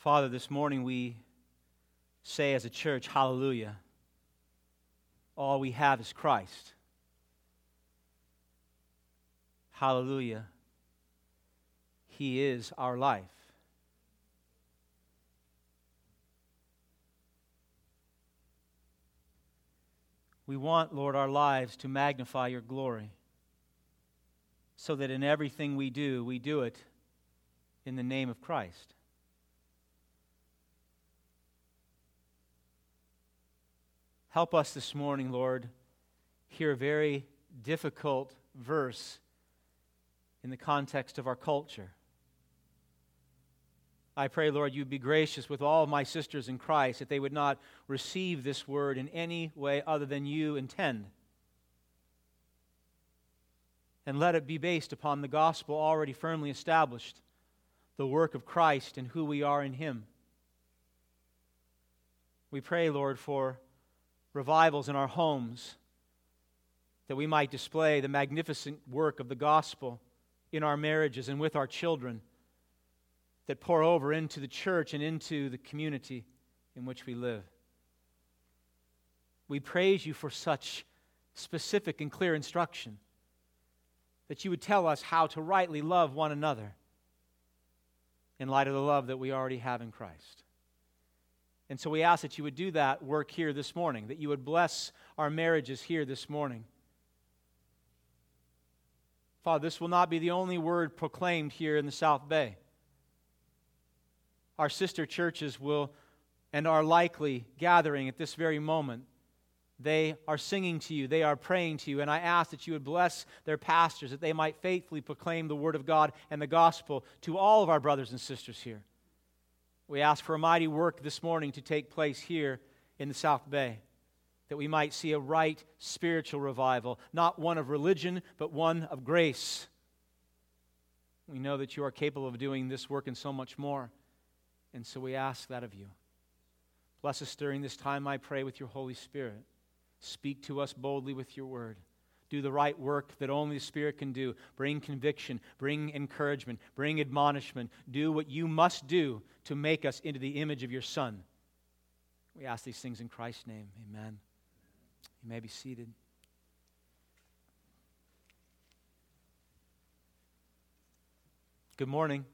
Father, this morning we say as a church, Hallelujah. All we have is Christ. Hallelujah. He is our life. We want, Lord, our lives to magnify your glory so that in everything we do, we do it in the name of Christ. Help us this morning, Lord, hear a very difficult verse in the context of our culture. I pray, Lord, you would be gracious with all my sisters in Christ, that they would not receive this word in any way other than you intend. And let it be based upon the gospel already firmly established, the work of Christ and who we are in Him. We pray, Lord, for revivals in our homes, that we might display the magnificent work of the gospel in our marriages and with our children that pour over into the church and into the community in which we live. We praise you for such specific and clear instruction that you would tell us how to rightly love one another in light of the love that we already have in Christ. And so we ask that you would do that work here this morning, that you would bless our marriages here this morning. Father, this will not be the only word proclaimed here in the South Bay. Our sister churches will and are likely gathering at this very moment. They are singing to you, they are praying to you, and I ask that you would bless their pastors, that they might faithfully proclaim the Word of God and the gospel to all of our brothers and sisters here. We ask for a mighty work this morning to take place here in the South Bay that we might see a right spiritual revival, not one of religion, but one of grace. We know that you are capable of doing this work and so much more, and so we ask that of you. Bless us during this time, I pray, with your Holy Spirit. Speak to us boldly with your word. Do the right work that only the Spirit can do. Bring conviction, bring encouragement, bring admonishment. Do what you must do to make us into the image of your Son. We ask these things in Christ's name. Amen. You may be seated. Good morning.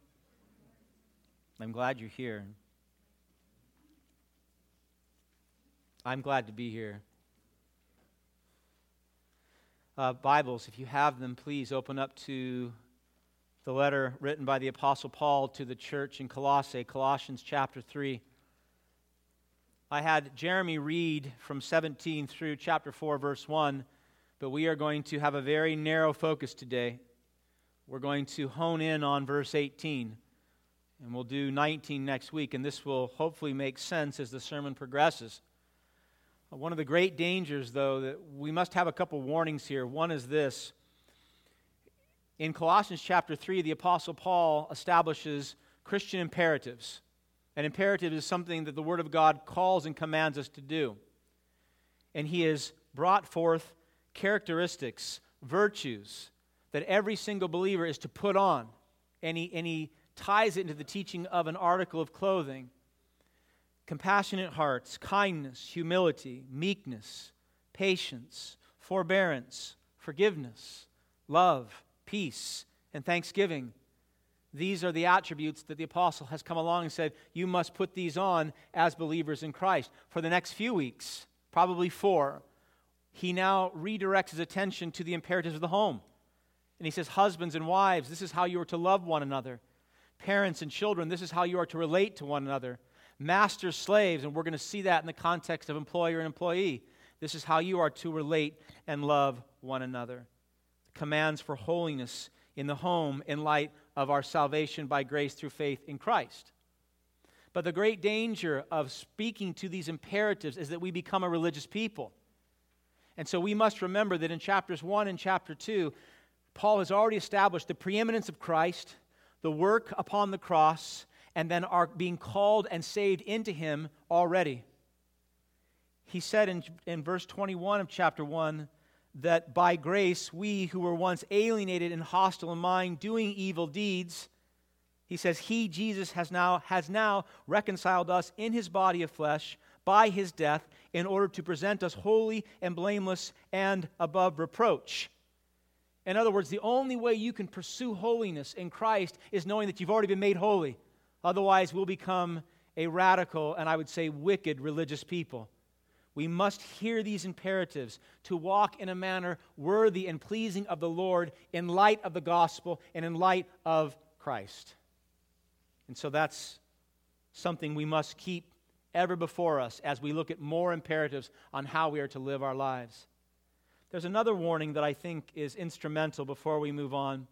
I'm glad you're here. I'm glad to be here. Uh, Bibles, if you have them, please open up to the letter written by the Apostle Paul to the church in Colossae, Colossians chapter 3. I had Jeremy read from 17 through chapter 4, verse 1, but we are going to have a very narrow focus today. We're going to hone in on verse 18, and we'll do 19 next week, and this will hopefully make sense as the sermon progresses. One of the great dangers, though, that we must have a couple warnings here. One is this. In Colossians chapter 3, the Apostle Paul establishes Christian imperatives. An imperative is something that the Word of God calls and commands us to do. And he has brought forth characteristics, virtues that every single believer is to put on. And he, and he ties it into the teaching of an article of clothing compassionate hearts, kindness, humility, meekness, patience, forbearance, forgiveness, love, peace, and thanksgiving. These are the attributes that the apostle has come along and said, you must put these on as believers in Christ. For the next few weeks, probably four, he now redirects his attention to the imperatives of the home. And he says, Husbands and wives, this is how you are to love one another. Parents and children, this is how you are to relate to one another. Masters, slaves, and we're going to see that in the context of employer and employee. This is how you are to relate and love one another. Commands for holiness in the home in light of our salvation by grace through faith in Christ. But the great danger of speaking to these imperatives is that we become a religious people. And so we must remember that in chapters 1 and chapter 2, Paul has already established the preeminence of Christ, the work upon the cross, and then are being called and saved into him already. He said in, in verse 21 of chapter 1 that by grace we who were once alienated and hostile in mind, doing evil deeds, He says, He, Jesus, has now, has now reconciled us in his body of flesh by his death in order to present us holy and blameless and above reproach. In other words, the only way you can pursue holiness in Christ is knowing that you've already been made holy. Otherwise, we'll become a radical and I would say wicked religious people. We must hear these imperatives to walk in a manner worthy and pleasing of the Lord in light of the gospel and in light of Christ. And so that's something we must keep ever before us as we look at more imperatives on how we are to live our lives. There's another warning that I think is instrumental before we move on,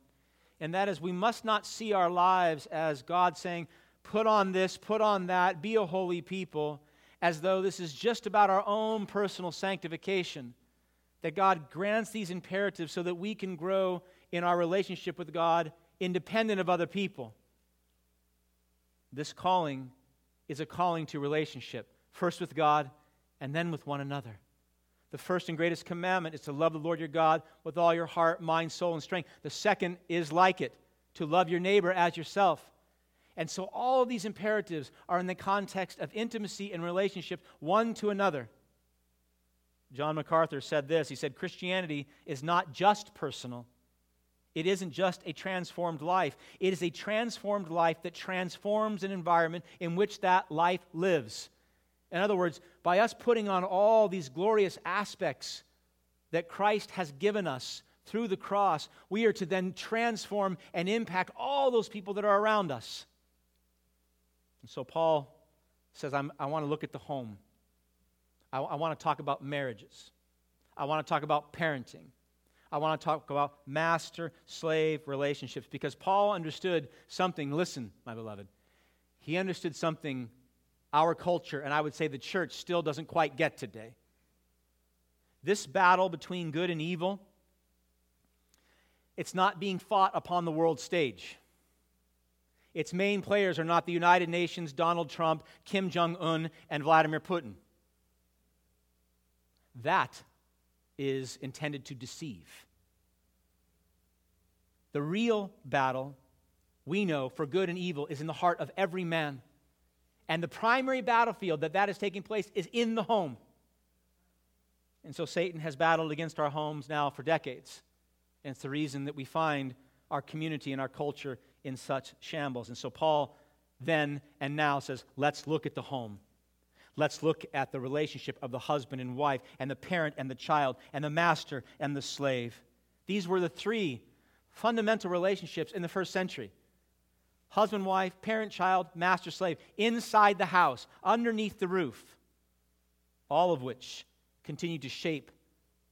and that is we must not see our lives as God saying, put on this, put on that, be a holy people, as though this is just about our own personal sanctification. That God grants these imperatives so that we can grow in our relationship with God independent of other people. This calling is a calling to relationship, first with God and then with one another. The first and greatest commandment is to love the Lord your God with all your heart, mind, soul, and strength. The second is like it, to love your neighbor as yourself. And so all of these imperatives are in the context of intimacy and relationship one to another. John MacArthur said this He said, Christianity is not just personal, it isn't just a transformed life, it is a transformed life that transforms an environment in which that life lives. In other words, by us putting on all these glorious aspects that Christ has given us through the cross, we are to then transform and impact all those people that are around us. And so Paul says, i want to look at the home. I, I want to talk about marriages. I want to talk about parenting. I want to talk about master slave relationships because Paul understood something. Listen, my beloved. He understood something our culture, and I would say the church, still doesn't quite get today. This battle between good and evil, it's not being fought upon the world stage. Its main players are not the United Nations, Donald Trump, Kim Jong un, and Vladimir Putin. That is intended to deceive. The real battle, we know, for good and evil is in the heart of every man. And the primary battlefield that that is taking place is in the home. And so Satan has battled against our homes now for decades. And it's the reason that we find our community and our culture in such shambles. And so Paul then and now says, let's look at the home. Let's look at the relationship of the husband and wife, and the parent and the child, and the master and the slave. These were the three fundamental relationships in the first century husband, wife, parent, child, master, slave, inside the house, underneath the roof, all of which continue to shape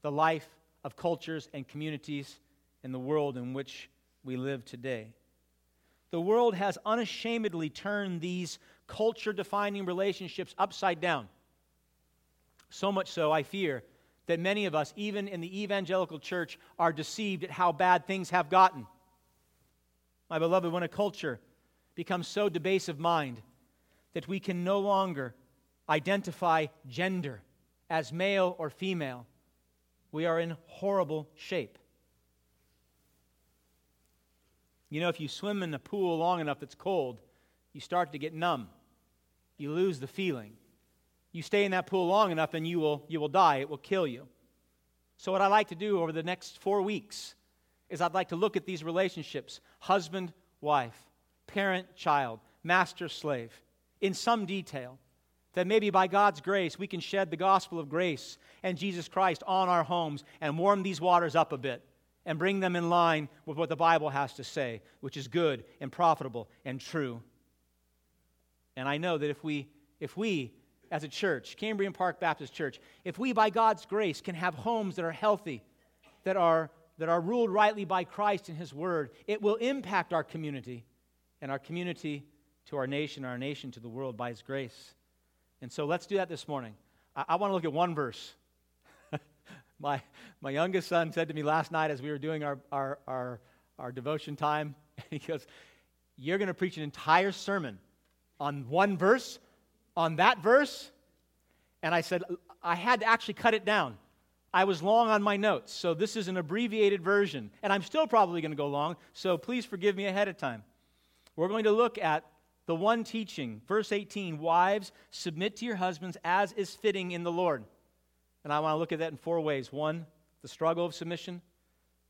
the life of cultures and communities in the world in which we live today. The world has unashamedly turned these culture defining relationships upside down. So much so, I fear, that many of us, even in the evangelical church, are deceived at how bad things have gotten. My beloved, when a culture becomes so debased of mind that we can no longer identify gender as male or female, we are in horrible shape. You know, if you swim in a pool long enough that's cold, you start to get numb. You lose the feeling. You stay in that pool long enough and you will, you will die. It will kill you. So, what I like to do over the next four weeks is I'd like to look at these relationships husband, wife, parent, child, master, slave in some detail. That maybe by God's grace we can shed the gospel of grace and Jesus Christ on our homes and warm these waters up a bit and bring them in line with what the Bible has to say, which is good and profitable and true. And I know that if we, if we as a church, Cambrian Park Baptist Church, if we by God's grace can have homes that are healthy, that are, that are ruled rightly by Christ and His Word, it will impact our community and our community to our nation, our nation to the world by His grace. And so let's do that this morning. I, I want to look at one verse my, my youngest son said to me last night as we were doing our, our, our, our devotion time, he goes, You're going to preach an entire sermon on one verse, on that verse? And I said, I had to actually cut it down. I was long on my notes, so this is an abbreviated version. And I'm still probably going to go long, so please forgive me ahead of time. We're going to look at the one teaching, verse 18 Wives, submit to your husbands as is fitting in the Lord. And I want to look at that in four ways one, the struggle of submission,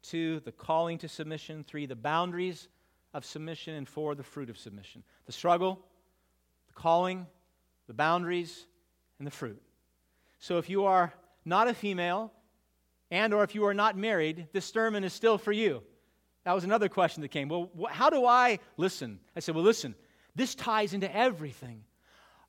two, the calling to submission, three, the boundaries of submission, and four, the fruit of submission. The struggle, the calling, the boundaries, and the fruit. So if you are not a female, and or if you are not married, this sermon is still for you. That was another question that came. Well, how do I listen? I said, well, listen, this ties into everything.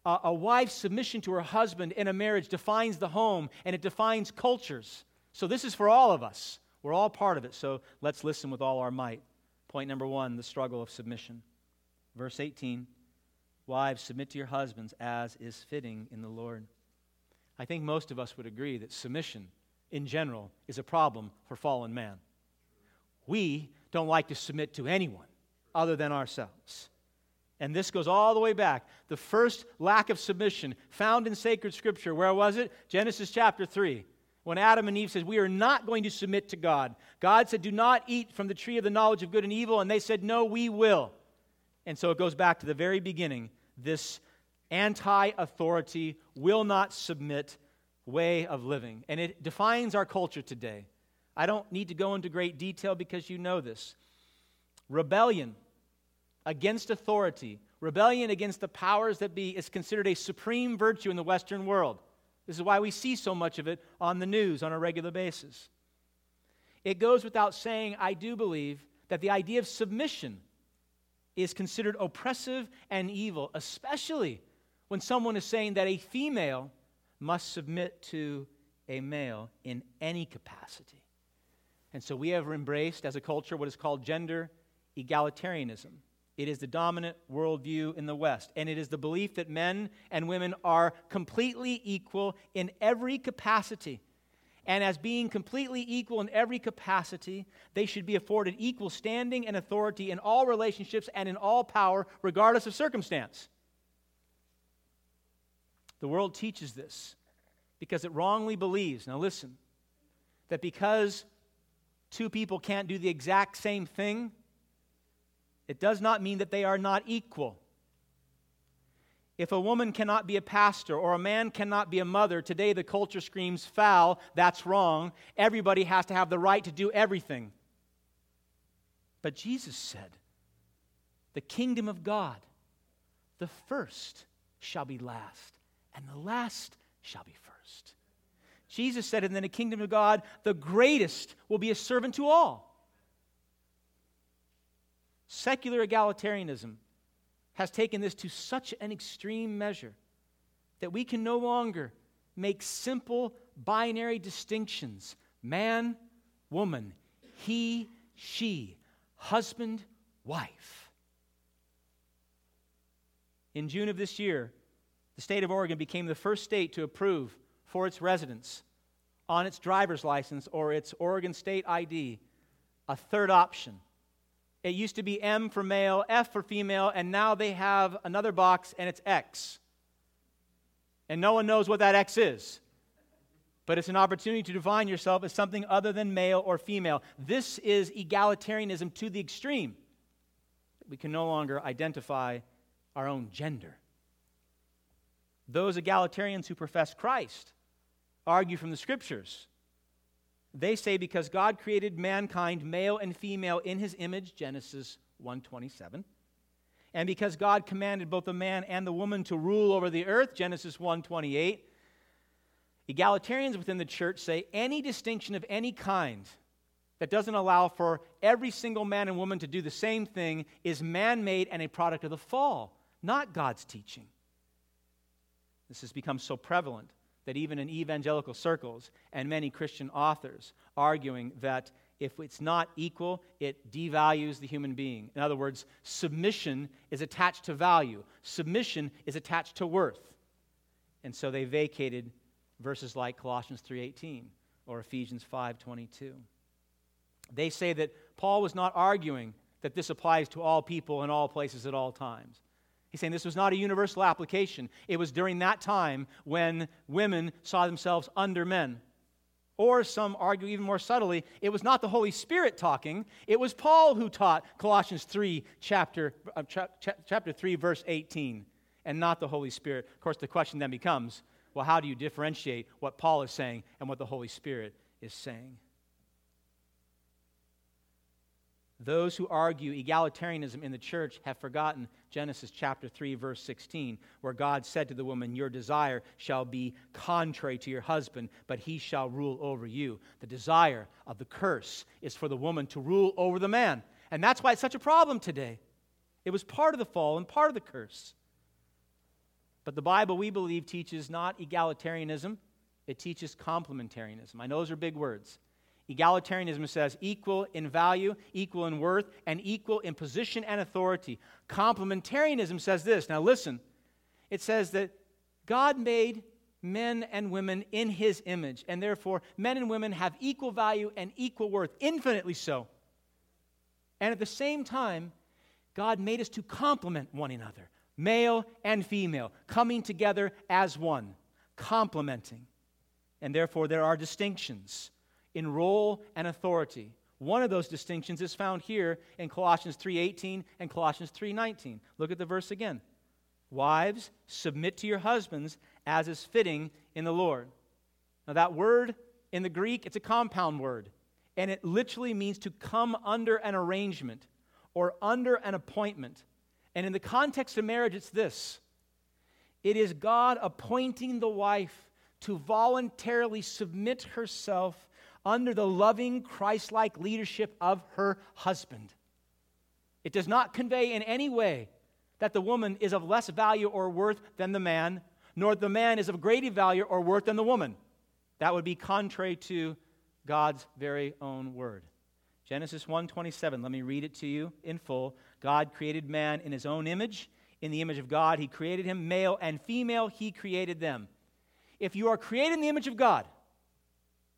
A wife's submission to her husband in a marriage defines the home and it defines cultures. So this is for all of us. We're all part of it. So let's listen with all our might. Point number one the struggle of submission. Verse 18 Wives, submit to your husbands as is fitting in the Lord. I think most of us would agree that submission, in general, is a problem for fallen man. We don't like to submit to anyone other than ourselves. And this goes all the way back. The first lack of submission found in sacred scripture, where was it? Genesis chapter 3. When Adam and Eve says, "We are not going to submit to God." God said, "Do not eat from the tree of the knowledge of good and evil," and they said, "No, we will." And so it goes back to the very beginning. This anti-authority will not submit way of living. And it defines our culture today. I don't need to go into great detail because you know this. Rebellion against authority, rebellion against the powers that be, is considered a supreme virtue in the Western world. This is why we see so much of it on the news on a regular basis. It goes without saying, I do believe, that the idea of submission is considered oppressive and evil, especially when someone is saying that a female must submit to a male in any capacity. And so we have embraced, as a culture, what is called gender egalitarianism. It is the dominant worldview in the West. And it is the belief that men and women are completely equal in every capacity. And as being completely equal in every capacity, they should be afforded equal standing and authority in all relationships and in all power, regardless of circumstance. The world teaches this because it wrongly believes, now listen, that because two people can't do the exact same thing, it does not mean that they are not equal. If a woman cannot be a pastor or a man cannot be a mother, today the culture screams foul, that's wrong. Everybody has to have the right to do everything. But Jesus said, the kingdom of God, the first shall be last, and the last shall be first. Jesus said, and then the kingdom of God, the greatest will be a servant to all. Secular egalitarianism has taken this to such an extreme measure that we can no longer make simple binary distinctions man, woman, he, she, husband, wife. In June of this year, the state of Oregon became the first state to approve for its residents on its driver's license or its Oregon state ID a third option it used to be M for male, F for female, and now they have another box and it's X. And no one knows what that X is. But it's an opportunity to define yourself as something other than male or female. This is egalitarianism to the extreme. We can no longer identify our own gender. Those egalitarians who profess Christ argue from the scriptures they say because God created mankind male and female in his image, Genesis 1:27. And because God commanded both the man and the woman to rule over the earth, Genesis 1:28. Egalitarians within the church say any distinction of any kind that doesn't allow for every single man and woman to do the same thing is man made and a product of the fall, not God's teaching. This has become so prevalent that even in evangelical circles and many Christian authors arguing that if it's not equal, it devalues the human being. In other words, submission is attached to value, submission is attached to worth. And so they vacated verses like Colossians 3:18 or Ephesians 5:22. They say that Paul was not arguing that this applies to all people in all places at all times. He's saying this was not a universal application. It was during that time when women saw themselves under men. Or some argue even more subtly, it was not the Holy Spirit talking, it was Paul who taught Colossians 3, chapter, uh, cha- chapter 3, verse 18, and not the Holy Spirit. Of course, the question then becomes well, how do you differentiate what Paul is saying and what the Holy Spirit is saying? Those who argue egalitarianism in the church have forgotten Genesis chapter 3, verse 16, where God said to the woman, Your desire shall be contrary to your husband, but he shall rule over you. The desire of the curse is for the woman to rule over the man. And that's why it's such a problem today. It was part of the fall and part of the curse. But the Bible, we believe, teaches not egalitarianism, it teaches complementarianism. I know those are big words. Egalitarianism says equal in value, equal in worth, and equal in position and authority. Complementarianism says this. Now listen, it says that God made men and women in his image, and therefore men and women have equal value and equal worth, infinitely so. And at the same time, God made us to complement one another, male and female, coming together as one, complementing. And therefore, there are distinctions in role and authority. One of those distinctions is found here in Colossians 3:18 and Colossians 3:19. Look at the verse again. Wives, submit to your husbands as is fitting in the Lord. Now that word in the Greek, it's a compound word, and it literally means to come under an arrangement or under an appointment. And in the context of marriage, it's this it is God appointing the wife to voluntarily submit herself under the loving, Christ like leadership of her husband. It does not convey in any way that the woman is of less value or worth than the man, nor the man is of greater value or worth than the woman. That would be contrary to God's very own word. Genesis 1:27, let me read it to you in full. God created man in his own image, in the image of God he created him, male and female he created them. If you are created in the image of God,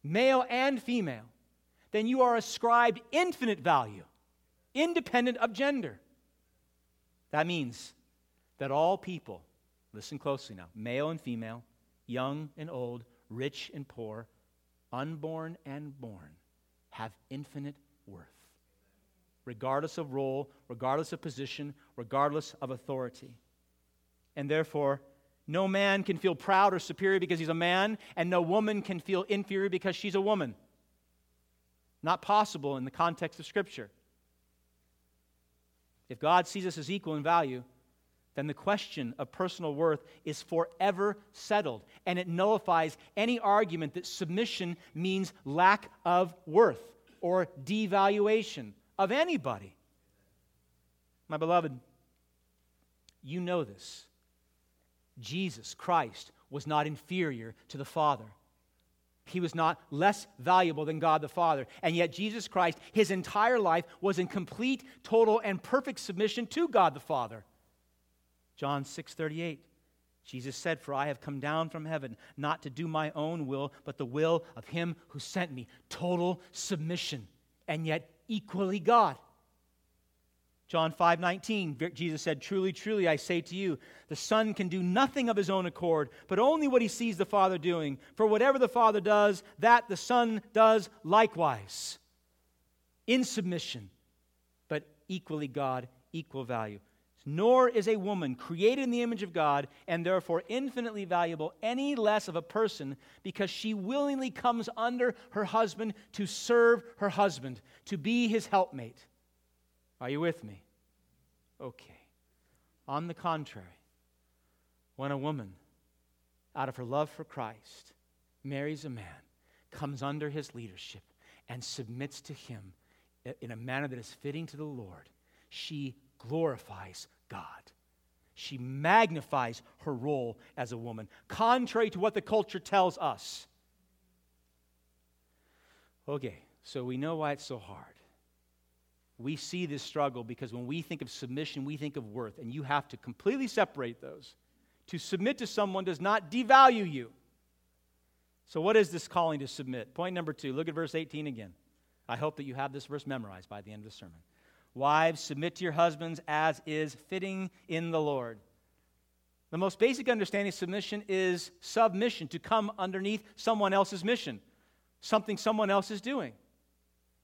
male and female, then you are ascribed infinite value, independent of gender. That means that all people, listen closely now, male and female, young and old, rich and poor, unborn and born, have infinite worth, regardless of role, regardless of position, regardless of authority. And therefore, no man can feel proud or superior because he's a man, and no woman can feel inferior because she's a woman. Not possible in the context of Scripture. If God sees us as equal in value, then the question of personal worth is forever settled, and it nullifies any argument that submission means lack of worth or devaluation of anybody. My beloved, you know this. Jesus Christ was not inferior to the Father. He was not less valuable than God the Father. And yet, Jesus Christ, his entire life, was in complete, total, and perfect submission to God the Father. John 6 38. Jesus said, For I have come down from heaven not to do my own will, but the will of him who sent me. Total submission, and yet equally God. John 5 19, Jesus said, Truly, truly, I say to you, the Son can do nothing of his own accord, but only what he sees the Father doing. For whatever the Father does, that the Son does likewise. In submission, but equally God, equal value. Nor is a woman created in the image of God and therefore infinitely valuable any less of a person because she willingly comes under her husband to serve her husband, to be his helpmate. Are you with me? Okay. On the contrary, when a woman, out of her love for Christ, marries a man, comes under his leadership, and submits to him in a manner that is fitting to the Lord, she glorifies God. She magnifies her role as a woman, contrary to what the culture tells us. Okay, so we know why it's so hard. We see this struggle because when we think of submission, we think of worth, and you have to completely separate those. To submit to someone does not devalue you. So, what is this calling to submit? Point number two look at verse 18 again. I hope that you have this verse memorized by the end of the sermon. Wives, submit to your husbands as is fitting in the Lord. The most basic understanding of submission is submission, to come underneath someone else's mission. something someone else is doing.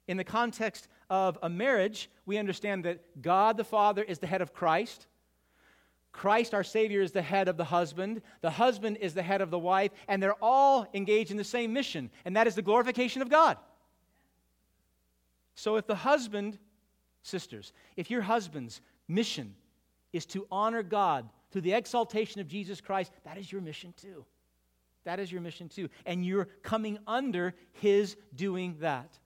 In the context of a marriage, we understand that God the Father is the head of Christ. Christ, our Savior, is the head of the husband. The husband is the head of the wife, and they're all engaged in the same mission, and that is the glorification of God. So if the husband, sisters, if your husband's mission is to honor God through the exaltation of Jesus Christ, that is your mission too. That is your mission too. And you're coming under his doing that.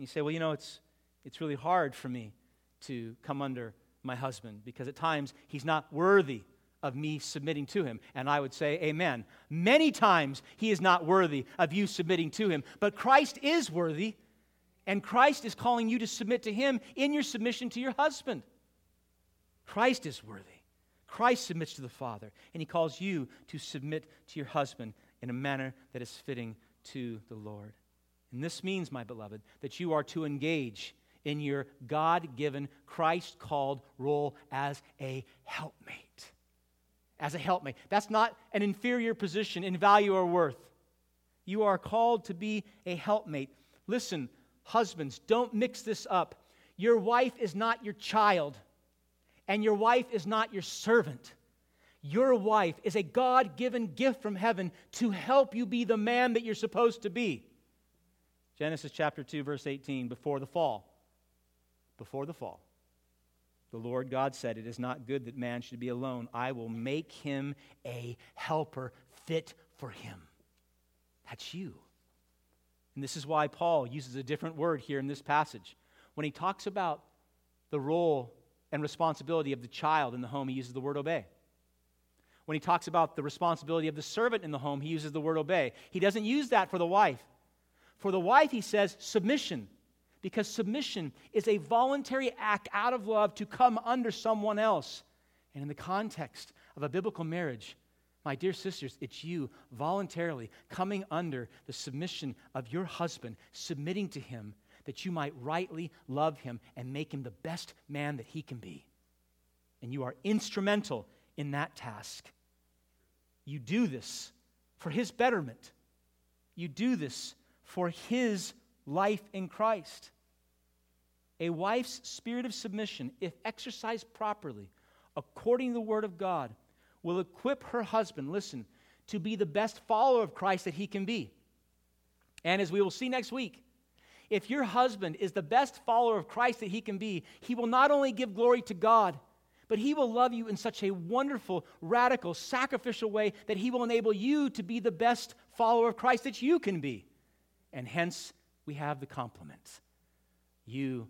You say, well, you know, it's, it's really hard for me to come under my husband because at times he's not worthy of me submitting to him. And I would say, Amen. Many times he is not worthy of you submitting to him, but Christ is worthy, and Christ is calling you to submit to him in your submission to your husband. Christ is worthy. Christ submits to the Father, and he calls you to submit to your husband in a manner that is fitting to the Lord. And this means, my beloved, that you are to engage in your God given, Christ called role as a helpmate. As a helpmate. That's not an inferior position in value or worth. You are called to be a helpmate. Listen, husbands, don't mix this up. Your wife is not your child, and your wife is not your servant. Your wife is a God given gift from heaven to help you be the man that you're supposed to be. Genesis chapter 2, verse 18, before the fall. Before the fall. The Lord God said, It is not good that man should be alone. I will make him a helper fit for him. That's you. And this is why Paul uses a different word here in this passage. When he talks about the role and responsibility of the child in the home, he uses the word obey. When he talks about the responsibility of the servant in the home, he uses the word obey. He doesn't use that for the wife. For the wife, he says, submission, because submission is a voluntary act out of love to come under someone else. And in the context of a biblical marriage, my dear sisters, it's you voluntarily coming under the submission of your husband, submitting to him that you might rightly love him and make him the best man that he can be. And you are instrumental in that task. You do this for his betterment. You do this for his life in Christ. A wife's spirit of submission, if exercised properly, according to the Word of God, will equip her husband, listen, to be the best follower of Christ that he can be. And as we will see next week, if your husband is the best follower of Christ that he can be, he will not only give glory to God, but he will love you in such a wonderful, radical, sacrificial way that he will enable you to be the best follower of Christ that you can be. And hence, we have the complement you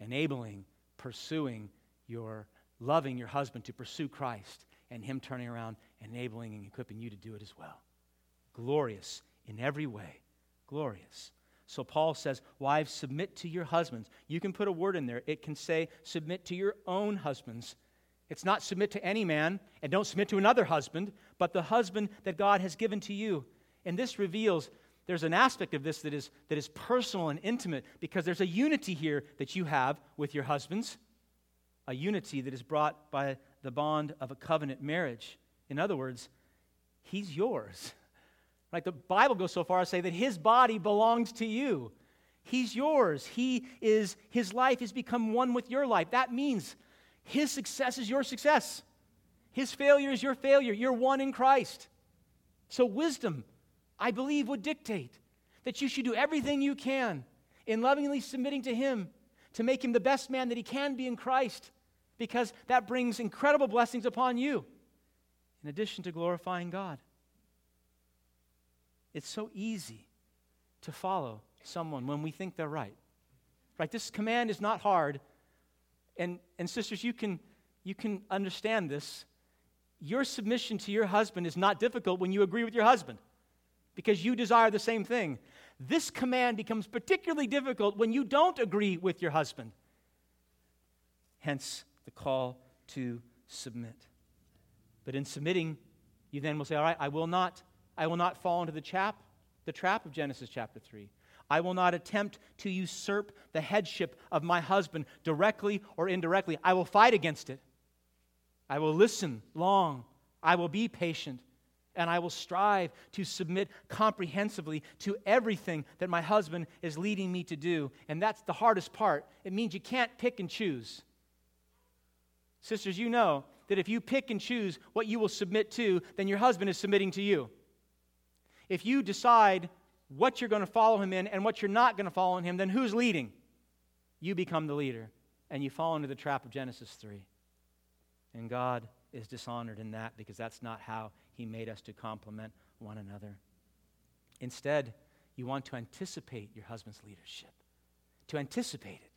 enabling, pursuing your loving your husband to pursue Christ, and him turning around, enabling, and equipping you to do it as well. Glorious in every way. Glorious. So Paul says, Wives, submit to your husbands. You can put a word in there. It can say, Submit to your own husbands. It's not submit to any man and don't submit to another husband, but the husband that God has given to you. And this reveals there's an aspect of this that is, that is personal and intimate because there's a unity here that you have with your husbands, a unity that is brought by the bond of a covenant marriage. In other words, he's yours. Right? The Bible goes so far as to say that his body belongs to you. He's yours. He is his life has become one with your life. That means his success is your success. His failure is your failure. You're one in Christ. So wisdom I believe, would dictate that you should do everything you can in lovingly submitting to Him to make Him the best man that He can be in Christ, because that brings incredible blessings upon you, in addition to glorifying God. It's so easy to follow someone when we think they're right. Right? This command is not hard. And, and sisters, you can, you can understand this. Your submission to your husband is not difficult when you agree with your husband because you desire the same thing. This command becomes particularly difficult when you don't agree with your husband. Hence the call to submit. But in submitting, you then will say, All right, I will not, I will not fall into the trap, the trap of Genesis chapter 3. I will not attempt to usurp the headship of my husband directly or indirectly. I will fight against it. I will listen long. I will be patient And I will strive to submit comprehensively to everything that my husband is leading me to do. And that's the hardest part. It means you can't pick and choose. Sisters, you know that if you pick and choose what you will submit to, then your husband is submitting to you. If you decide what you're going to follow him in and what you're not going to follow in him, then who's leading? You become the leader, and you fall into the trap of Genesis 3. And God is dishonored in that because that's not how He made us to complement one another. Instead, you want to anticipate your husband's leadership, to anticipate it,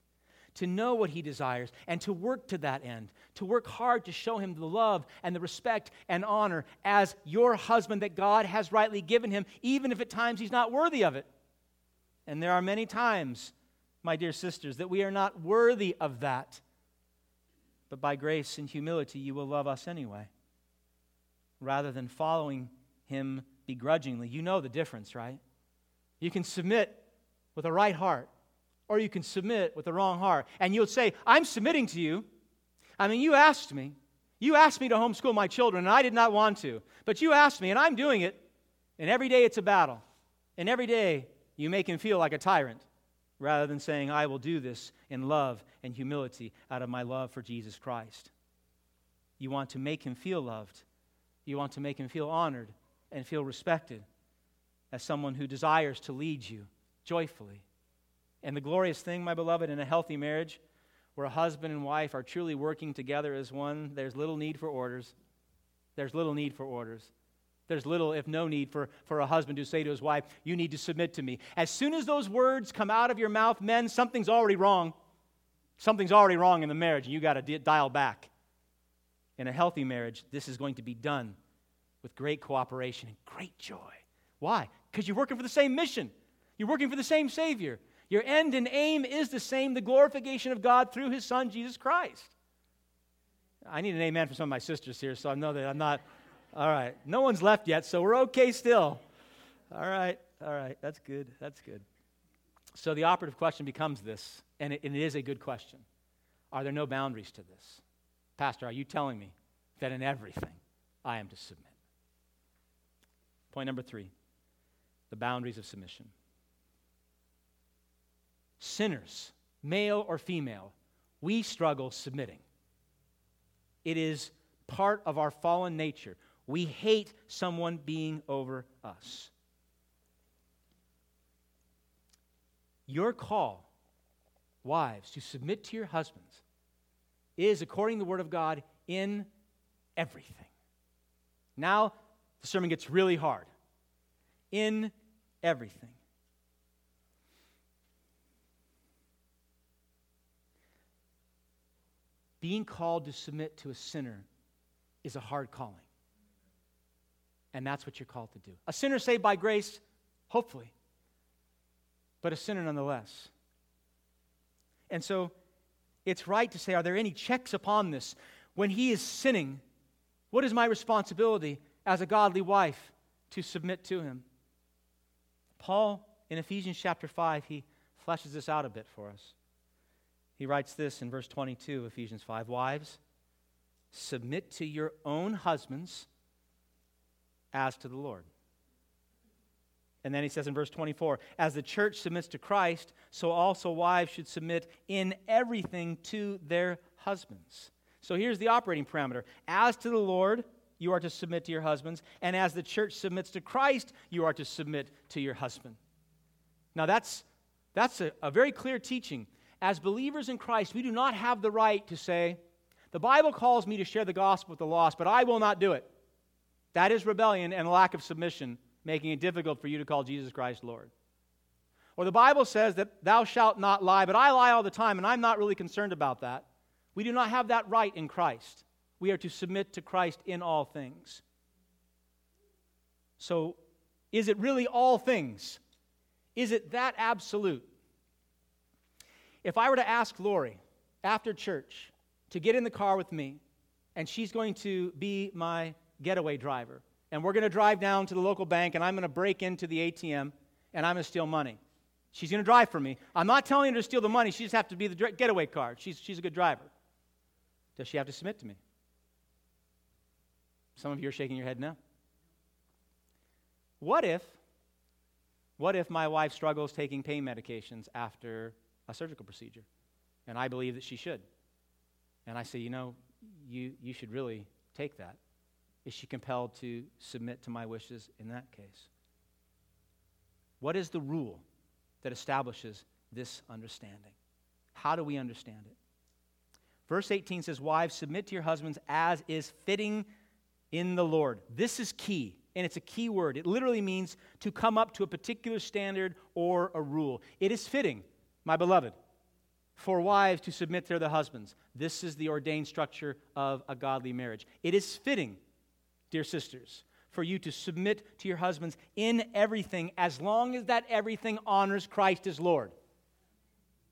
to know what he desires, and to work to that end, to work hard to show him the love and the respect and honor as your husband that God has rightly given him, even if at times he's not worthy of it. And there are many times, my dear sisters, that we are not worthy of that but by grace and humility you will love us anyway, rather than following him begrudgingly. You know the difference, right? You can submit with a right heart, or you can submit with a wrong heart. And you'll say, I'm submitting to you. I mean, you asked me. You asked me to homeschool my children, and I did not want to. But you asked me, and I'm doing it. And every day it's a battle. And every day you make him feel like a tyrant rather than saying, I will do this in love and humility out of my love for Jesus Christ. You want to make him feel loved. You want to make him feel honored and feel respected as someone who desires to lead you joyfully. And the glorious thing, my beloved, in a healthy marriage where a husband and wife are truly working together as one, there's little need for orders. There's little need for orders. There's little, if no need, for, for a husband to say to his wife, You need to submit to me. As soon as those words come out of your mouth, men, something's already wrong. Something's already wrong in the marriage, and you got to di- dial back. In a healthy marriage, this is going to be done with great cooperation and great joy. Why? Because you're working for the same mission, you're working for the same Savior. Your end and aim is the same the glorification of God through His Son, Jesus Christ. I need an amen for some of my sisters here, so I know that I'm not. All right. No one's left yet, so we're okay still. All right. All right. That's good. That's good. So the operative question becomes this, and it, and it is a good question Are there no boundaries to this? Pastor, are you telling me that in everything I am to submit? Point number three the boundaries of submission. Sinners, male or female, we struggle submitting. It is part of our fallen nature. We hate someone being over us. Your call, wives, to submit to your husbands is, according to the Word of God, in everything. Now, the sermon gets really hard. In everything. Being called to submit to a sinner is a hard calling. And that's what you're called to do. A sinner saved by grace, hopefully, but a sinner nonetheless. And so it's right to say, are there any checks upon this? When he is sinning, what is my responsibility as a godly wife to submit to him? Paul, in Ephesians chapter 5, he fleshes this out a bit for us. He writes this in verse 22, of Ephesians 5 Wives, submit to your own husbands as to the Lord. And then he says in verse 24, as the church submits to Christ, so also wives should submit in everything to their husbands. So here's the operating parameter. As to the Lord, you are to submit to your husbands, and as the church submits to Christ, you are to submit to your husband. Now that's that's a, a very clear teaching. As believers in Christ, we do not have the right to say, the Bible calls me to share the gospel with the lost, but I will not do it. That is rebellion and lack of submission, making it difficult for you to call Jesus Christ Lord. Or the Bible says that thou shalt not lie, but I lie all the time, and I'm not really concerned about that. We do not have that right in Christ. We are to submit to Christ in all things. So, is it really all things? Is it that absolute? If I were to ask Lori after church to get in the car with me, and she's going to be my getaway driver. And we're going to drive down to the local bank, and I'm going to break into the ATM, and I'm going to steal money. She's going to drive for me. I'm not telling her to steal the money. She just has to be the getaway car. She's, she's a good driver. Does she have to submit to me? Some of you are shaking your head now. what if, what if my wife struggles taking pain medications after a surgical procedure? And I believe that she should. And I say, you know, you, you should really take that. Is she compelled to submit to my wishes in that case? What is the rule that establishes this understanding? How do we understand it? Verse 18 says, Wives, submit to your husbands as is fitting in the Lord. This is key, and it's a key word. It literally means to come up to a particular standard or a rule. It is fitting, my beloved, for wives to submit to their husbands. This is the ordained structure of a godly marriage. It is fitting, dear sisters, for you to submit to your husbands in everything as long as that everything honors Christ as Lord.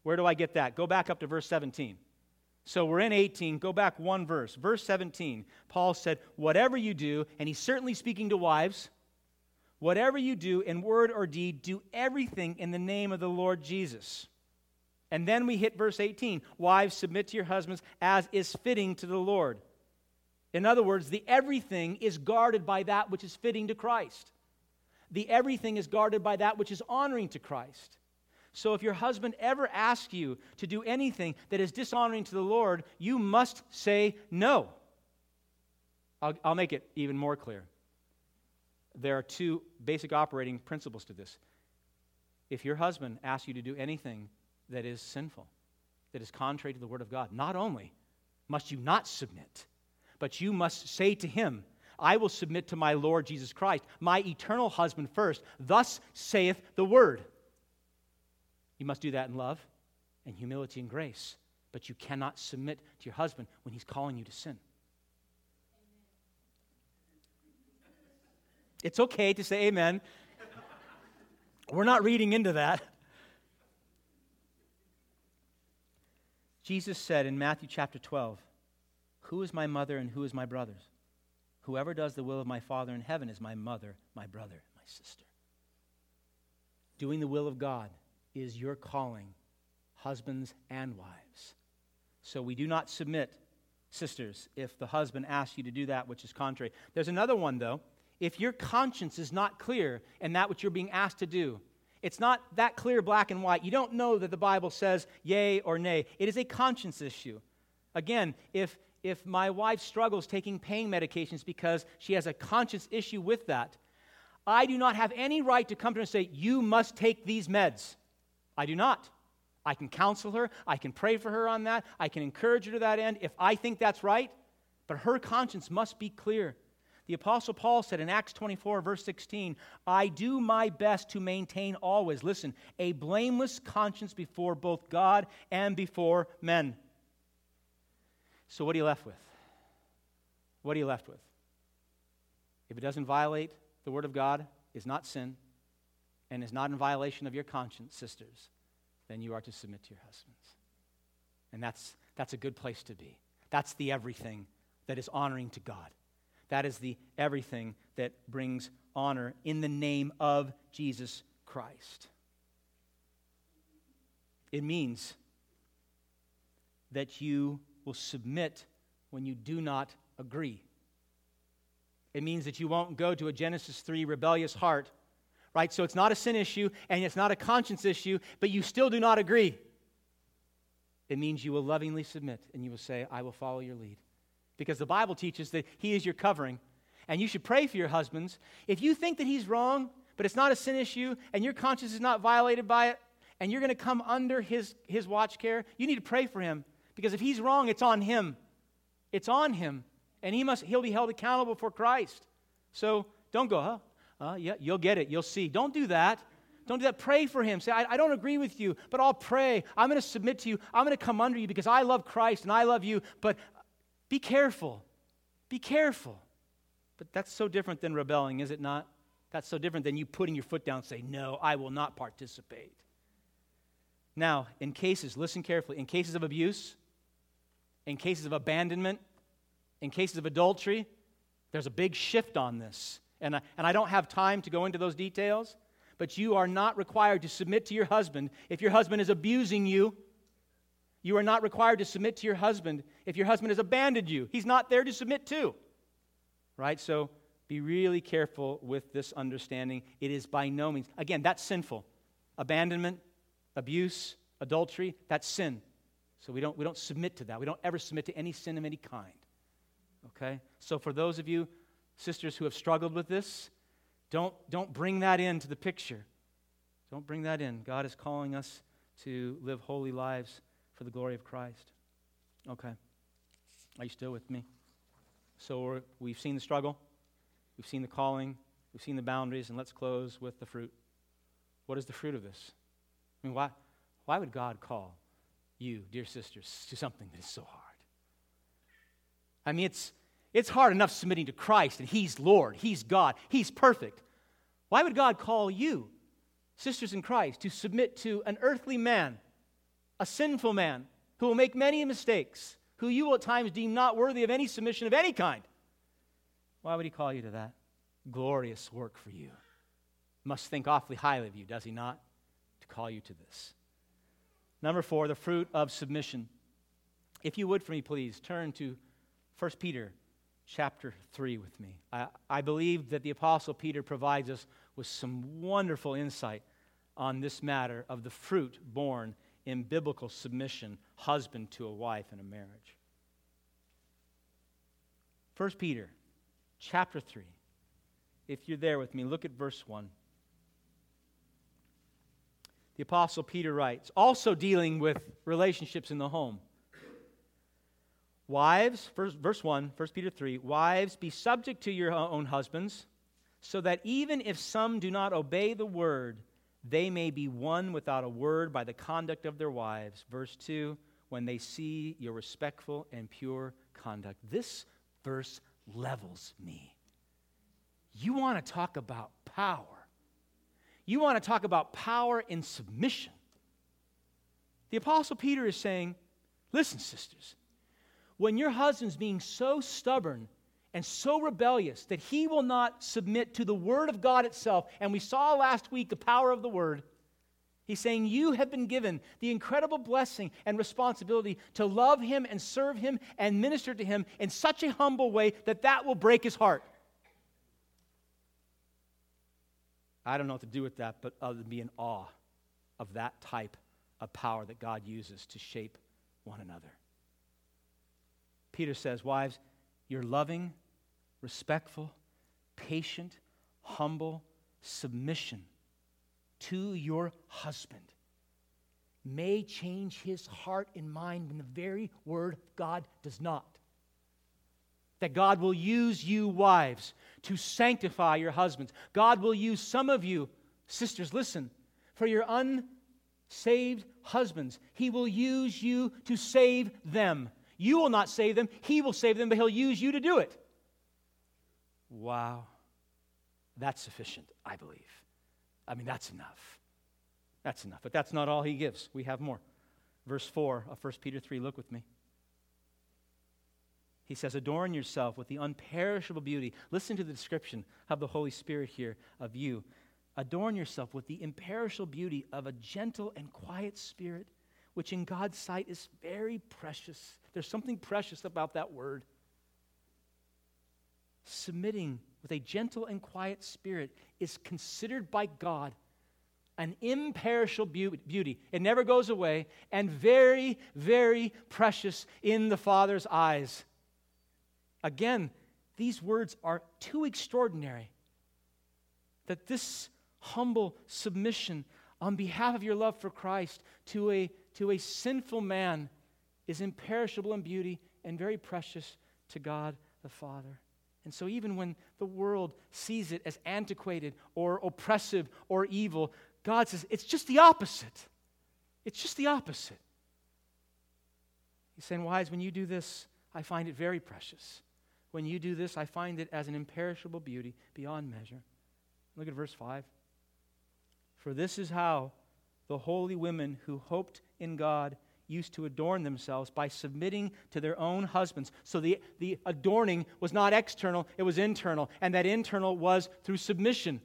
Where do I get that? Go back up to verse 17. So we're in 18. Go back one verse. Verse 17. Paul said, Whatever you do, and he's certainly speaking to wives, whatever you do in word or deed, do everything in the name of the Lord Jesus. And then we hit verse 18. Wives, submit to your husbands as is fitting to the Lord. In other words, the everything is guarded by that which is fitting to Christ. The everything is guarded by that which is honoring to Christ. So if your husband ever asks you to do anything that is dishonoring to the Lord, you must say no. I'll, I'll make it even more clear. There are two basic operating principles to this. If your husband asks you to do anything that is sinful, that is contrary to the Word of God, not only must you not submit, but you must say to him, I will submit to my Lord Jesus Christ, my eternal husband first. Thus saith the Word. You must do that in love and humility and grace. But you cannot submit to your husband when he's calling you to sin. It's okay to say amen. We're not reading into that. Jesus said in Matthew chapter 12, Who is my mother and who is my brothers? Whoever does the will of my Father in heaven is my mother, my brother, my sister. Doing the will of God is your calling, husbands and wives. So we do not submit, sisters, if the husband asks you to do that which is contrary. There's another one, though. If your conscience is not clear in that which you're being asked to do, it's not that clear, black and white. You don't know that the Bible says yay or nay. It is a conscience issue. Again, if, if my wife struggles taking pain medications because she has a conscience issue with that, I do not have any right to come to her and say, You must take these meds. I do not. I can counsel her. I can pray for her on that. I can encourage her to that end if I think that's right. But her conscience must be clear. The Apostle Paul said in Acts 24, verse 16, I do my best to maintain always, listen, a blameless conscience before both God and before men. So, what are you left with? What are you left with? If it doesn't violate the Word of God, is not sin, and is not in violation of your conscience, sisters, then you are to submit to your husbands. And that's, that's a good place to be. That's the everything that is honoring to God. That is the everything that brings honor in the name of Jesus Christ. It means that you will submit when you do not agree. It means that you won't go to a Genesis 3 rebellious heart right? So it's not a sin issue and it's not a conscience issue, but you still do not agree. It means you will lovingly submit and you will say, I will follow your lead. Because the Bible teaches that He is your covering. And you should pray for your husbands. If you think that he's wrong, but it's not a sin issue, and your conscience is not violated by it, and you're going to come under his, his watch care, you need to pray for him. Because if he's wrong, it's on him. It's on him. And he must, he'll be held accountable for Christ. So don't go, huh? Uh, yeah, you'll get it. You'll see. Don't do that. Don't do that. Pray for him. Say, I, I don't agree with you, but I'll pray. I'm going to submit to you. I'm going to come under you because I love Christ and I love you. But be careful. Be careful. But that's so different than rebelling, is it not? That's so different than you putting your foot down and say, No, I will not participate. Now, in cases, listen carefully, in cases of abuse, in cases of abandonment, in cases of adultery, there's a big shift on this. And I, and I don't have time to go into those details, but you are not required to submit to your husband if your husband is abusing you. You are not required to submit to your husband if your husband has abandoned you. He's not there to submit to. Right? So be really careful with this understanding. It is by no means, again, that's sinful. Abandonment, abuse, adultery, that's sin. So we don't, we don't submit to that. We don't ever submit to any sin of any kind. Okay? So for those of you, sisters, who have struggled with this, don't, don't bring that into the picture. Don't bring that in. God is calling us to live holy lives for the glory of Christ. Okay. Are you still with me? So we've seen the struggle, we've seen the calling, we've seen the boundaries, and let's close with the fruit. What is the fruit of this? I mean, why, why would God call you, dear sisters, to something that is so hard? I mean, it's, it's hard enough submitting to Christ, and He's Lord, He's God, He's perfect. Why would God call you, sisters in Christ, to submit to an earthly man, a sinful man, who will make many mistakes, who you will at times deem not worthy of any submission of any kind? Why would He call you to that? Glorious work for you. Must think awfully highly of you, does He not? To call you to this. Number four, the fruit of submission. If you would, for me, please, turn to 1 Peter chapter 3 with me. I, I believe that the Apostle Peter provides us with some wonderful insight on this matter of the fruit borne in biblical submission, husband to a wife in a marriage. 1 Peter chapter 3. If you're there with me, look at verse 1. The Apostle Peter writes, also dealing with relationships in the home. Wives, first, verse 1, 1 Peter 3, wives, be subject to your own husbands, so that even if some do not obey the word, they may be won without a word by the conduct of their wives. Verse 2, when they see your respectful and pure conduct. This verse levels me. You want to talk about power. You want to talk about power in submission. The Apostle Peter is saying, Listen, sisters, when your husband's being so stubborn and so rebellious that he will not submit to the Word of God itself, and we saw last week the power of the Word, he's saying, You have been given the incredible blessing and responsibility to love him and serve him and minister to him in such a humble way that that will break his heart. I don't know what to do with that, but other than be in awe of that type of power that God uses to shape one another. Peter says, Wives, your loving, respectful, patient, humble submission to your husband may change his heart and mind when the very word of God does not. That God will use you, wives, to sanctify your husbands. God will use some of you, sisters, listen, for your unsaved husbands. He will use you to save them. You will not save them, He will save them, but He'll use you to do it. Wow. That's sufficient, I believe. I mean, that's enough. That's enough. But that's not all He gives. We have more. Verse 4 of 1 Peter 3, look with me. He says, Adorn yourself with the unperishable beauty. Listen to the description of the Holy Spirit here of you. Adorn yourself with the imperishable beauty of a gentle and quiet spirit which in God's sight is very precious. There's something precious about that word. Submitting with a gentle and quiet spirit is considered by God an imperishable beauty. It never goes away, and very, very precious in the Father's eyes. Again, these words are too extraordinary that this humble submission on behalf of your love for Christ to a to a sinful man is imperishable in beauty and very precious to God the Father. And so, even when the world sees it as antiquated or oppressive or evil, God says it's just the opposite. It's just the opposite. He's saying, Wise, when you do this, I find it very precious. When you do this, I find it as an imperishable beauty beyond measure. Look at verse 5. For this is how the holy women who hoped in God used to adorn themselves by submitting to their own husbands. So the, the adorning was not external, it was internal. And that internal was through submission.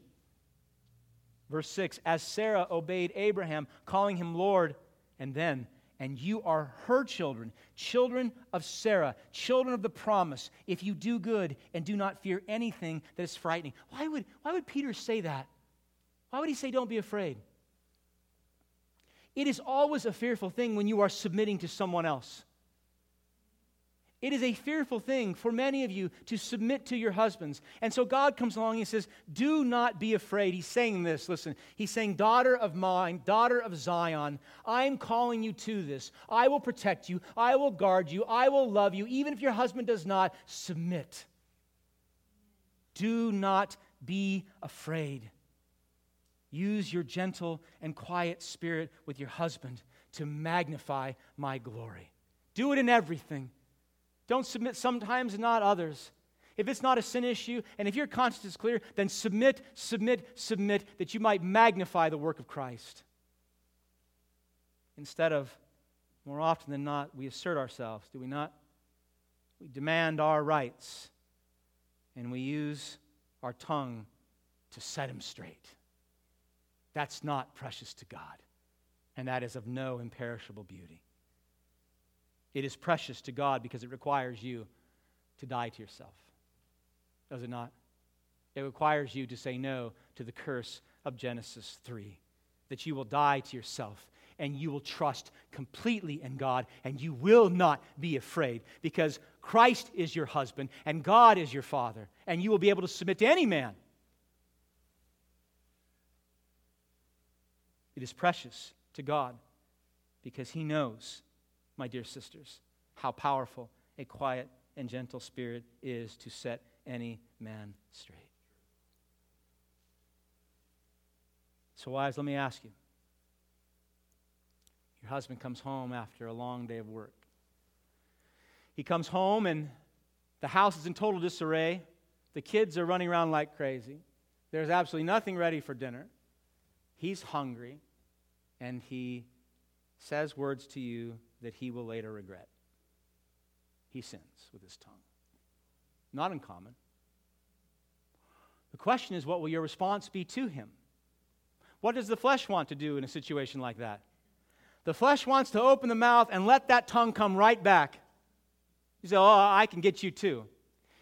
Verse 6 As Sarah obeyed Abraham, calling him Lord, and then and you are her children, children of Sarah, children of the promise, if you do good and do not fear anything that is frightening. Why would, why would Peter say that? Why would he say, Don't be afraid? It is always a fearful thing when you are submitting to someone else. It is a fearful thing for many of you to submit to your husbands. And so God comes along and he says, Do not be afraid. He's saying this, listen. He's saying, Daughter of mine, daughter of Zion, I'm calling you to this. I will protect you. I will guard you. I will love you. Even if your husband does not, submit. Do not be afraid. Use your gentle and quiet spirit with your husband to magnify my glory. Do it in everything. Don't submit sometimes and not others. If it's not a sin issue, and if your conscience is clear, then submit, submit, submit, that you might magnify the work of Christ. Instead of, more often than not, we assert ourselves, do we not? We demand our rights, and we use our tongue to set him straight. That's not precious to God, and that is of no imperishable beauty. It is precious to God because it requires you to die to yourself. Does it not? It requires you to say no to the curse of Genesis 3, that you will die to yourself and you will trust completely in God and you will not be afraid because Christ is your husband and God is your father and you will be able to submit to any man. It is precious to God because He knows, my dear sisters, how powerful a quiet and gentle spirit is to set any man straight. So, wives, let me ask you. Your husband comes home after a long day of work. He comes home and the house is in total disarray. The kids are running around like crazy. There's absolutely nothing ready for dinner. He's hungry and he says words to you that he will later regret. He sins with his tongue. Not uncommon. The question is, what will your response be to him? What does the flesh want to do in a situation like that? The flesh wants to open the mouth and let that tongue come right back. You say, Oh, I can get you too.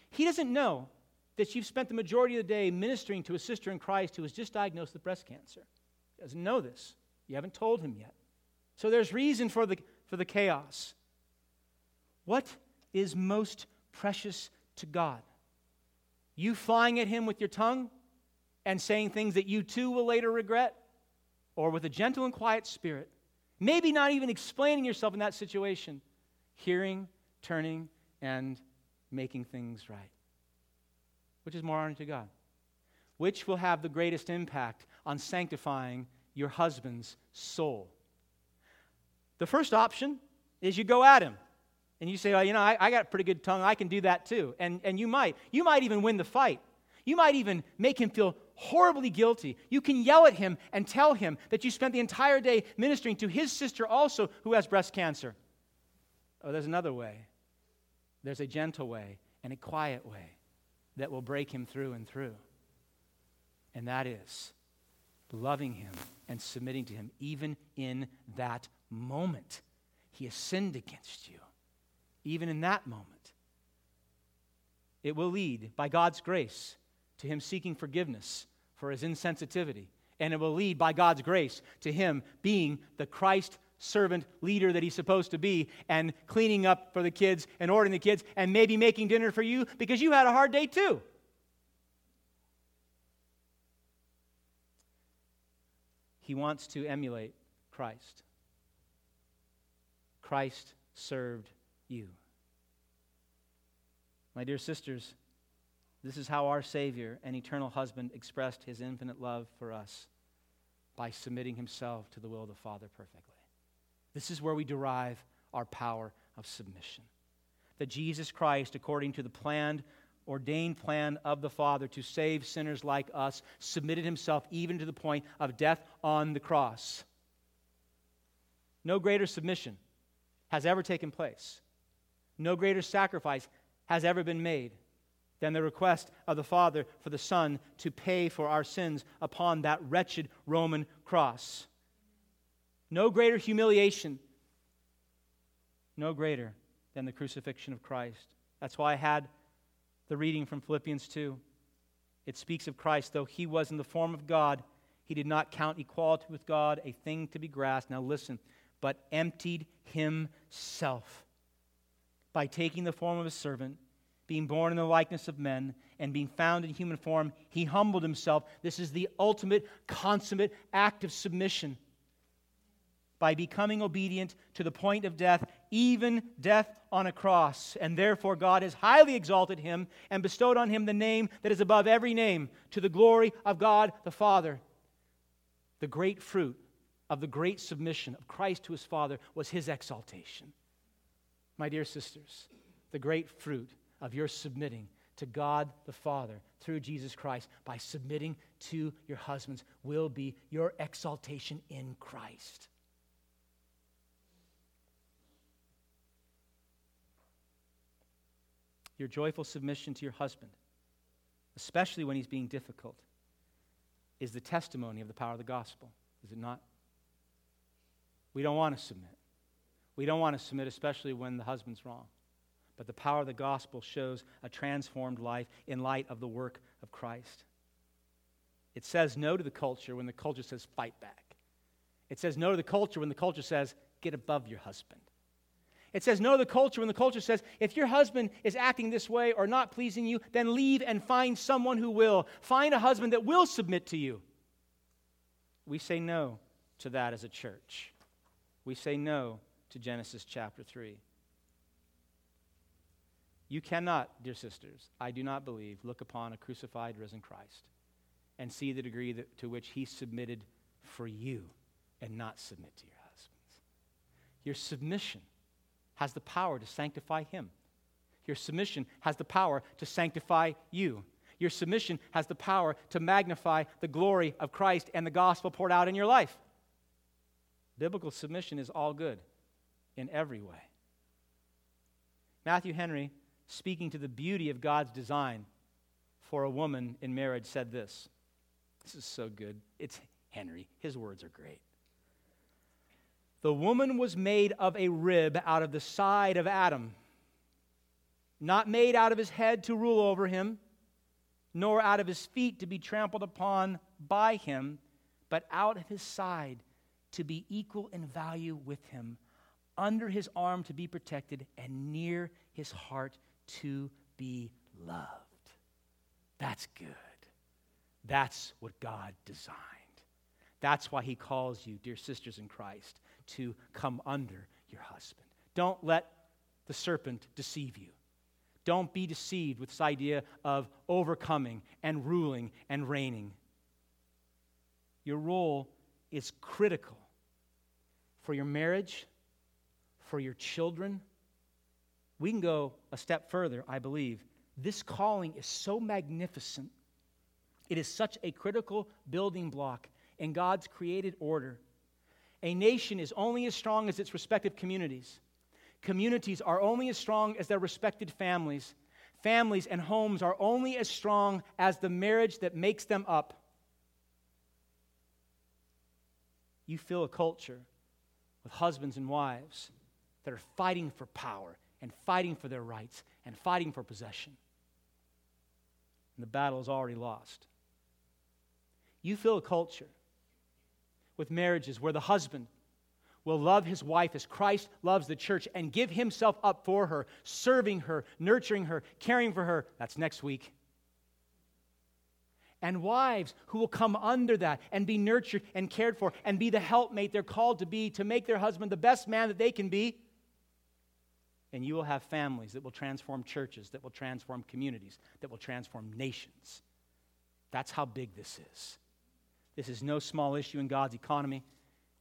He doesn't know that you've spent the majority of the day ministering to a sister in Christ who was just diagnosed with breast cancer. He doesn't know this. You haven't told him yet. So there's reason for the, for the chaos. What is most precious to God? You flying at him with your tongue and saying things that you too will later regret? Or with a gentle and quiet spirit, maybe not even explaining yourself in that situation, hearing, turning, and making things right? Which is more honoring to God? Which will have the greatest impact on sanctifying your husband's soul. The first option is you go at him and you say, oh, you know, I, I got a pretty good tongue. I can do that too. And, and you might. You might even win the fight. You might even make him feel horribly guilty. You can yell at him and tell him that you spent the entire day ministering to his sister also who has breast cancer. Oh, there's another way. There's a gentle way and a quiet way that will break him through and through. And that is loving him and submitting to him, even in that moment. He has sinned against you, even in that moment. It will lead, by God's grace, to him seeking forgiveness for his insensitivity. And it will lead, by God's grace, to him being the Christ servant leader that he's supposed to be and cleaning up for the kids and ordering the kids and maybe making dinner for you because you had a hard day too. He wants to emulate Christ. Christ served you. My dear sisters, this is how our Savior and eternal husband expressed his infinite love for us by submitting himself to the will of the Father perfectly. This is where we derive our power of submission. That Jesus Christ, according to the planned ordained plan of the Father to save sinners like us, submitted himself even to the point of death on the cross. No greater submission has ever taken place. No greater sacrifice has ever been made than the request of the Father for the Son to pay for our sins upon that wretched Roman cross. No greater humiliation no greater than the crucifixion of Christ. That's why I had the reading from Philippians 2. It speaks of Christ, though he was in the form of God, he did not count equality with God a thing to be grasped. Now listen, but emptied himself by taking the form of a servant, being born in the likeness of men, and being found in human form, he humbled himself. This is the ultimate, consummate act of submission by becoming obedient to the point of death, even death on a cross. And therefore, God has highly exalted him and bestowed on him the name that is above every name, to the glory of God the Father. The great fruit of the great submission of Christ to his Father was his exaltation. My dear sisters, the great fruit of your submitting to God the Father through Jesus Christ by submitting to your husbands will be your exaltation in Christ. your joyful submission to your husband, especially when he's being difficult, is the testimony of the power of the gospel, is it not? We don't want to submit. We don't want to submit, especially when the husband's wrong. But the power of the gospel shows a transformed life in light of the work of Christ. It says no to the culture when the culture says fight back. It says no to the culture when the culture says get above your husband. It says no to the culture when the culture says, if your husband is acting this way or not pleasing you, then leave and find someone who will. Find a husband that will submit to you. We say no to that as a church. We say no to Genesis chapter 3. You cannot, dear sisters, I do not believe, look upon a crucified, risen Christ and see the degree that, to which he submitted for you and not submit to your husbands. Your submission has the power to sanctify him. Your submission has the power to sanctify you. Your submission has the power to magnify the glory of Christ and the gospel poured out in your life. Biblical submission is all good in every way. Matthew Henry, speaking to the beauty of God's design for a woman in marriage, said this. This is so good. It's Henry. His words are great. The woman was made of a rib out of the side of Adam, not made out of his head to rule over him, nor out of his feet to be trampled upon by him, but out of his side to be equal in value with him, under his arm to be protected, and near his heart to be loved. That's good. That's what God designed. That's why he calls you, dear sisters in Christ, to come under your husband. Don't let the serpent deceive you. Don't be deceived with this idea of overcoming and ruling and reigning. Your role is critical for your marriage, for your children. We can go a step further, I believe. This calling is so magnificent. It is such a critical building block in God's created order a nation is only as strong as its respective communities. Communities are only as strong as their respected families. Families and homes are only as strong as the marriage that makes them up. You feel a culture with husbands and wives that are fighting for power and fighting for their rights and fighting for possession. And the battle is already lost. You feel a culture with marriages where the husband will love his wife as Christ loves the church and give himself up for her, serving her, nurturing her, caring for her. That's next week. And wives who will come under that and be nurtured and cared for and be the helpmate they're called to be to make their husband the best man that they can be. And you will have families that will transform churches, that will transform communities, that will transform nations. That's how big this is. This is no small issue in God's economy.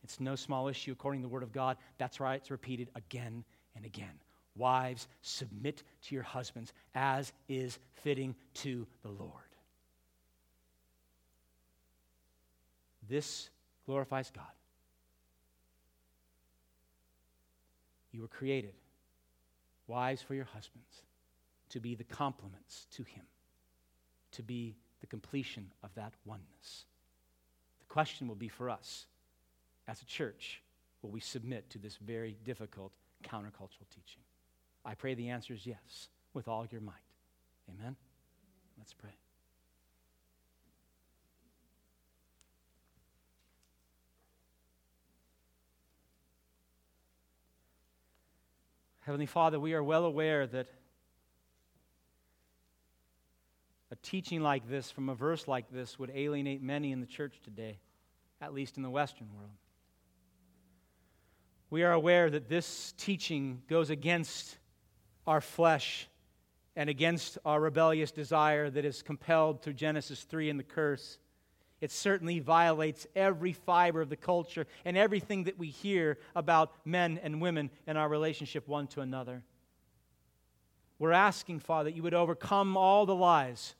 It's no small issue according to the Word of God. That's why it's repeated again and again. Wives, submit to your husbands as is fitting to the Lord. This glorifies God. You were created, wives for your husbands, to be the complements to Him, to be the completion of that oneness The question will be for us as a church will we submit to this very difficult, countercultural teaching? I pray the answer is yes, with all your might. Amen? Let's pray. Heavenly Father, we are well aware that a teaching like this from a verse like this would alienate many in the church today, at least in the Western world. We are aware that this teaching goes against our flesh and against our rebellious desire that is compelled through Genesis 3 and the curse. It certainly violates every fiber of the culture and everything that we hear about men and women and our relationship one to another. We're asking, Father, that you would overcome all the lies,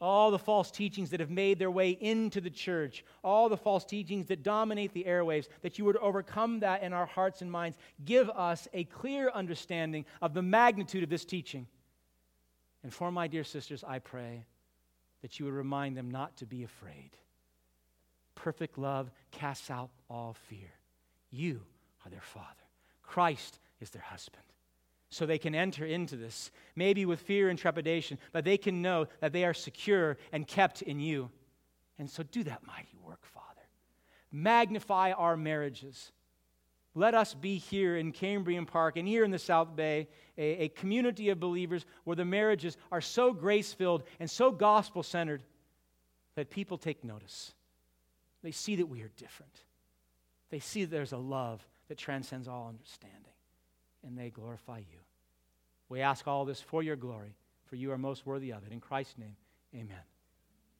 all the false teachings that have made their way into the church, all the false teachings that dominate the airwaves, that you would overcome that in our hearts and minds. Give us a clear understanding of the magnitude of this teaching. And for my dear sisters, I pray that you would remind them not to be afraid. Perfect love casts out all fear. You are their father, Christ is their husband. So they can enter into this, maybe with fear and trepidation, but they can know that they are secure and kept in you. And so do that mighty work, Father. Magnify our marriages. Let us be here in Cambrian Park and here in the South Bay, a, a community of believers where the marriages are so grace filled and so gospel centered that people take notice. They see that we are different. They see that there's a love that transcends all understanding, and they glorify you. We ask all this for your glory, for you are most worthy of it. In Christ's name, amen.